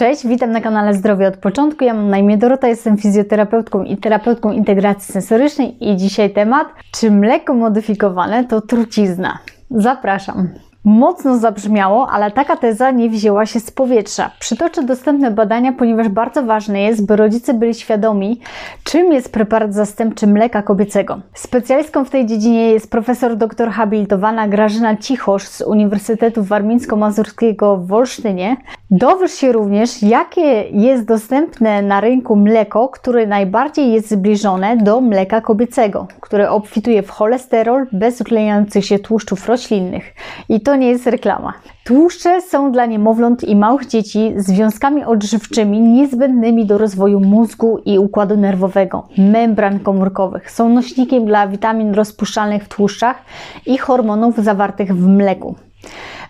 Cześć, witam na kanale Zdrowie od początku. Ja mam na imię Dorota, jestem fizjoterapeutką i terapeutką integracji sensorycznej i dzisiaj temat, czy mleko modyfikowane to trucizna. Zapraszam. Mocno zabrzmiało, ale taka teza nie wzięła się z powietrza. Przytoczę dostępne badania, ponieważ bardzo ważne jest, by rodzice byli świadomi, czym jest preparat zastępczy mleka kobiecego. Specjalistką w tej dziedzinie jest profesor doktor habilitowana Grażyna Cichosz z Uniwersytetu Warmińsko-Mazurskiego w Wolsztynie. Dowiesz się również, jakie jest dostępne na rynku mleko, które najbardziej jest zbliżone do mleka kobiecego, które obfituje w cholesterol bez utleniających się tłuszczów roślinnych. I to to nie jest reklama. Tłuszcze są dla niemowląt i małych dzieci związkami odżywczymi niezbędnymi do rozwoju mózgu i układu nerwowego, membran komórkowych. Są nośnikiem dla witamin rozpuszczalnych w tłuszczach i hormonów zawartych w mleku.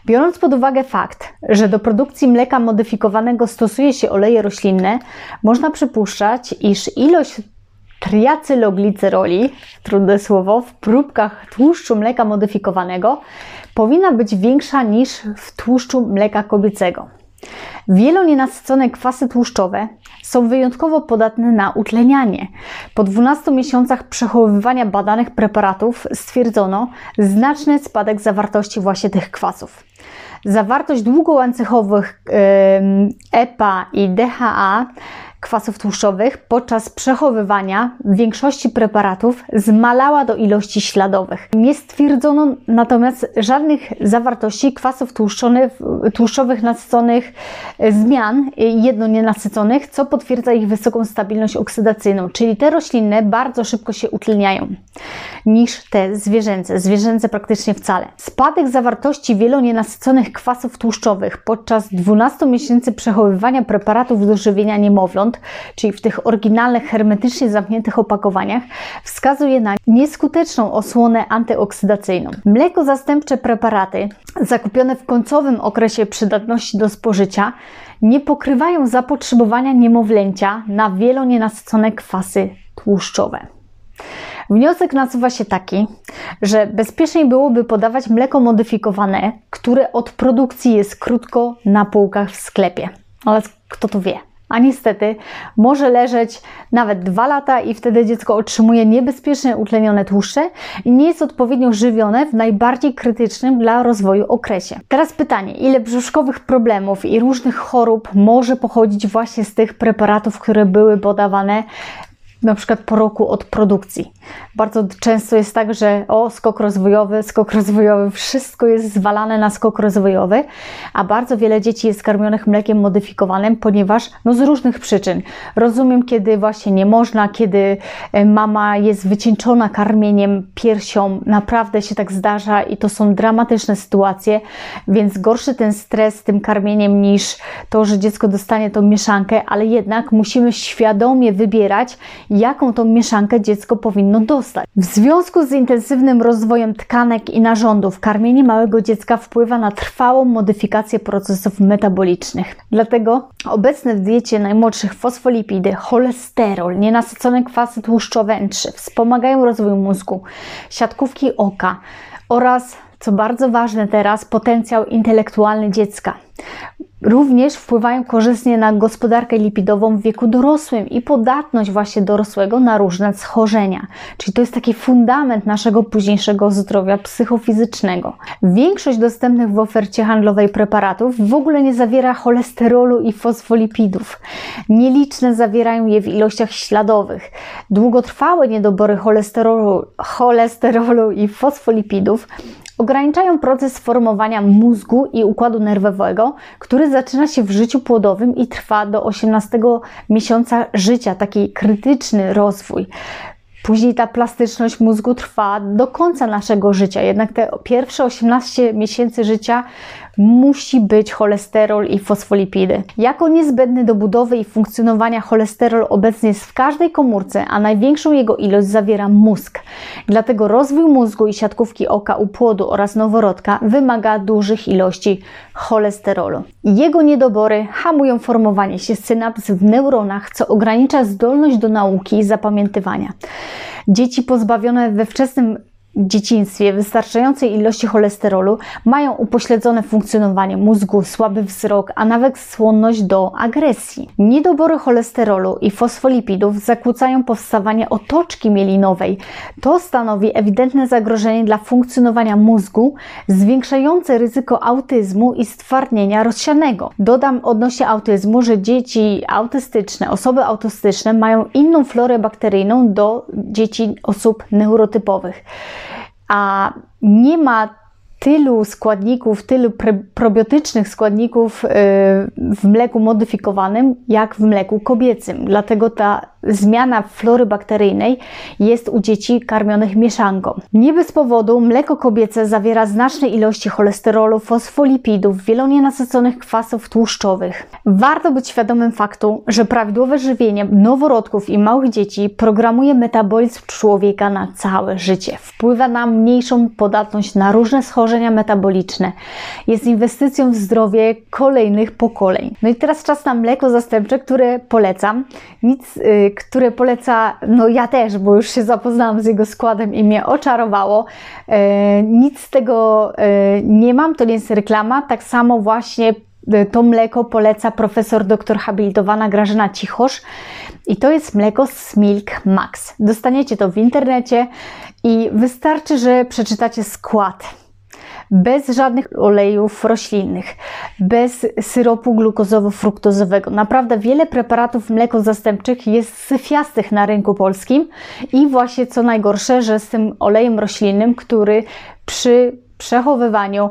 Biorąc pod uwagę fakt, że do produkcji mleka modyfikowanego stosuje się oleje roślinne, można przypuszczać, iż ilość triacylogliceroli, trudne słowo, w próbkach tłuszczu mleka modyfikowanego powinna być większa niż w tłuszczu mleka kobiecego. Wielonienasycone kwasy tłuszczowe są wyjątkowo podatne na utlenianie. Po 12 miesiącach przechowywania badanych preparatów stwierdzono znaczny spadek zawartości właśnie tych kwasów. Zawartość długołańcuchowych EPA i DHA kwasów tłuszczowych podczas przechowywania większości preparatów zmalała do ilości śladowych. Nie stwierdzono natomiast żadnych zawartości kwasów tłuszczowych nasyconych e, zmian jedno nienasyconych, co potwierdza ich wysoką stabilność oksydacyjną, czyli te roślinne bardzo szybko się utleniają niż te zwierzęce, zwierzęce praktycznie wcale. Spadek zawartości wielonienasyconych kwasów tłuszczowych podczas 12 miesięcy przechowywania preparatów do żywienia niemowląt czyli w tych oryginalnych, hermetycznie zamkniętych opakowaniach, wskazuje na nieskuteczną osłonę antyoksydacyjną. Mleko zastępcze preparaty zakupione w końcowym okresie przydatności do spożycia nie pokrywają zapotrzebowania niemowlęcia na wielonienasycone kwasy tłuszczowe. Wniosek nasuwa się taki, że bezpieczniej byłoby podawać mleko modyfikowane, które od produkcji jest krótko na półkach w sklepie. Ale kto to wie? A niestety może leżeć nawet dwa lata i wtedy dziecko otrzymuje niebezpieczne utlenione tłuszcze i nie jest odpowiednio żywione w najbardziej krytycznym dla rozwoju okresie. Teraz pytanie, ile brzuszkowych problemów i różnych chorób może pochodzić właśnie z tych preparatów, które były podawane na przykład po roku od produkcji. Bardzo często jest tak, że o skok rozwojowy, skok rozwojowy, wszystko jest zwalane na skok rozwojowy, a bardzo wiele dzieci jest karmionych mlekiem modyfikowanym, ponieważ no z różnych przyczyn. Rozumiem, kiedy właśnie nie można, kiedy e, mama jest wycieńczona karmieniem piersią, naprawdę się tak zdarza i to są dramatyczne sytuacje, więc gorszy ten stres tym karmieniem niż to, że dziecko dostanie tą mieszankę, ale jednak musimy świadomie wybierać, jaką tą mieszankę dziecko powinno dostać. W związku z intensywnym rozwojem tkanek i narządów, karmienie małego dziecka wpływa na trwałą modyfikację procesów metabolicznych. Dlatego obecne w diecie najmłodszych fosfolipidy, cholesterol, nienasycone kwasy tłuszczowe N3 wspomagają rozwój mózgu, siatkówki oka oraz co bardzo ważne teraz, potencjał intelektualny dziecka również wpływają korzystnie na gospodarkę lipidową w wieku dorosłym i podatność właśnie dorosłego na różne schorzenia. Czyli to jest taki fundament naszego późniejszego zdrowia psychofizycznego. Większość dostępnych w ofercie handlowej preparatów w ogóle nie zawiera cholesterolu i fosfolipidów. Nieliczne zawierają je w ilościach śladowych. Długotrwałe niedobory cholesterolu, cholesterolu i fosfolipidów ograniczają proces formowania mózgu i układu nerwowego, który zaczyna się w życiu płodowym i trwa do 18 miesiąca życia, taki krytyczny rozwój. Później ta plastyczność mózgu trwa do końca naszego życia, jednak te pierwsze 18 miesięcy życia musi być cholesterol i fosfolipidy. Jako niezbędny do budowy i funkcjonowania cholesterol obecny jest w każdej komórce, a największą jego ilość zawiera mózg. Dlatego rozwój mózgu i siatkówki oka u płodu oraz noworodka wymaga dużych ilości cholesterolu. Jego niedobory hamują formowanie się synaps w neuronach, co ogranicza zdolność do nauki i zapamiętywania. Dzieci pozbawione we wczesnym dzieciństwie wystarczającej ilości cholesterolu mają upośledzone funkcjonowanie mózgu, słaby wzrok, a nawet skłonność do agresji. Niedobory cholesterolu i fosfolipidów zakłócają powstawanie otoczki mielinowej. To stanowi ewidentne zagrożenie dla funkcjonowania mózgu, zwiększające ryzyko autyzmu i stwardnienia rozsianego. Dodam odnośnie autyzmu, że dzieci autystyczne, osoby autystyczne mają inną florę bakteryjną do dzieci osób neurotypowych a nie ma tylu składników, tylu probiotycznych składników y, w mleku modyfikowanym, jak w mleku kobiecym. Dlatego ta zmiana flory bakteryjnej jest u dzieci karmionych mieszanką. Nie bez powodu mleko kobiece zawiera znaczne ilości cholesterolu, fosfolipidów, wielonienasyconych kwasów tłuszczowych. Warto być świadomym faktu, że prawidłowe żywienie noworodków i małych dzieci programuje metabolizm człowieka na całe życie. Wpływa na mniejszą podatność na różne schorzenia metaboliczne. Jest inwestycją w zdrowie kolejnych pokoleń. No i teraz czas na mleko zastępcze, które polecam. Nic yy, które poleca, no ja też, bo już się zapoznałam z jego składem i mnie oczarowało. E, nic z tego e, nie mam, to nie jest reklama. Tak samo właśnie e, to mleko poleca profesor doktor habilitowana Grażyna Cichosz i to jest mleko Smilk Max. Dostaniecie to w internecie i wystarczy, że przeczytacie skład bez żadnych olejów roślinnych, bez syropu glukozowo-fruktozowego. Naprawdę wiele preparatów mleko zastępczych jest syfiastych na rynku polskim i właśnie co najgorsze, że z tym olejem roślinnym, który przy przechowywaniu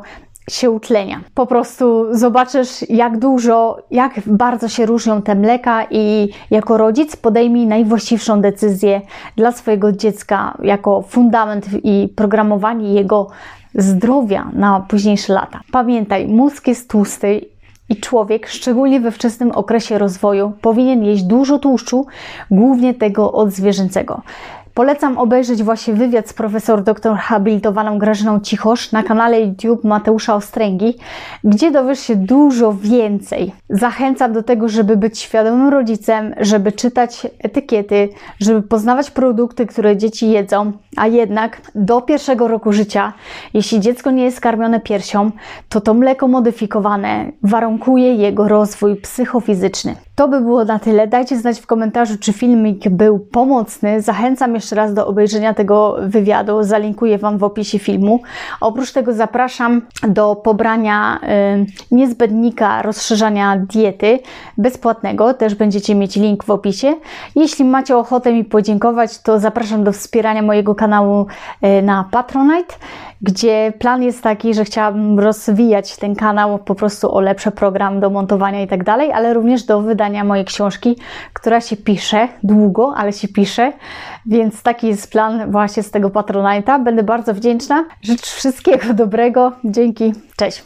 się utlenia. Po prostu zobaczysz, jak dużo, jak bardzo się różnią te mleka, i jako rodzic podejmij najwłaściwszą decyzję dla swojego dziecka jako fundament i programowanie jego zdrowia na późniejsze lata. Pamiętaj, mózg jest tłusty i człowiek, szczególnie we wczesnym okresie rozwoju, powinien jeść dużo tłuszczu, głównie tego odzwierzęcego. Polecam obejrzeć właśnie wywiad z profesor doktor habilitowaną Grażyną Cichosz na kanale YouTube Mateusza Ostręgi, gdzie dowiesz się dużo więcej. Zachęcam do tego, żeby być świadomym rodzicem, żeby czytać etykiety, żeby poznawać produkty, które dzieci jedzą, a jednak do pierwszego roku życia, jeśli dziecko nie jest karmione piersią, to to mleko modyfikowane warunkuje jego rozwój psychofizyczny. To by było na tyle. Dajcie znać w komentarzu, czy filmik był pomocny. Zachęcam jeszcze raz do obejrzenia tego wywiadu. Zalinkuję Wam w opisie filmu. Oprócz tego zapraszam do pobrania y, niezbędnika rozszerzania diety bezpłatnego. Też będziecie mieć link w opisie. Jeśli macie ochotę mi podziękować, to zapraszam do wspierania mojego kanału y, na Patronite gdzie plan jest taki, że chciałabym rozwijać ten kanał po prostu o lepszy program do montowania i tak dalej, ale również do wydania mojej książki, która się pisze długo, ale się pisze, więc taki jest plan właśnie z tego Patronite'a. Będę bardzo wdzięczna. Życzę wszystkiego dobrego. Dzięki. Cześć.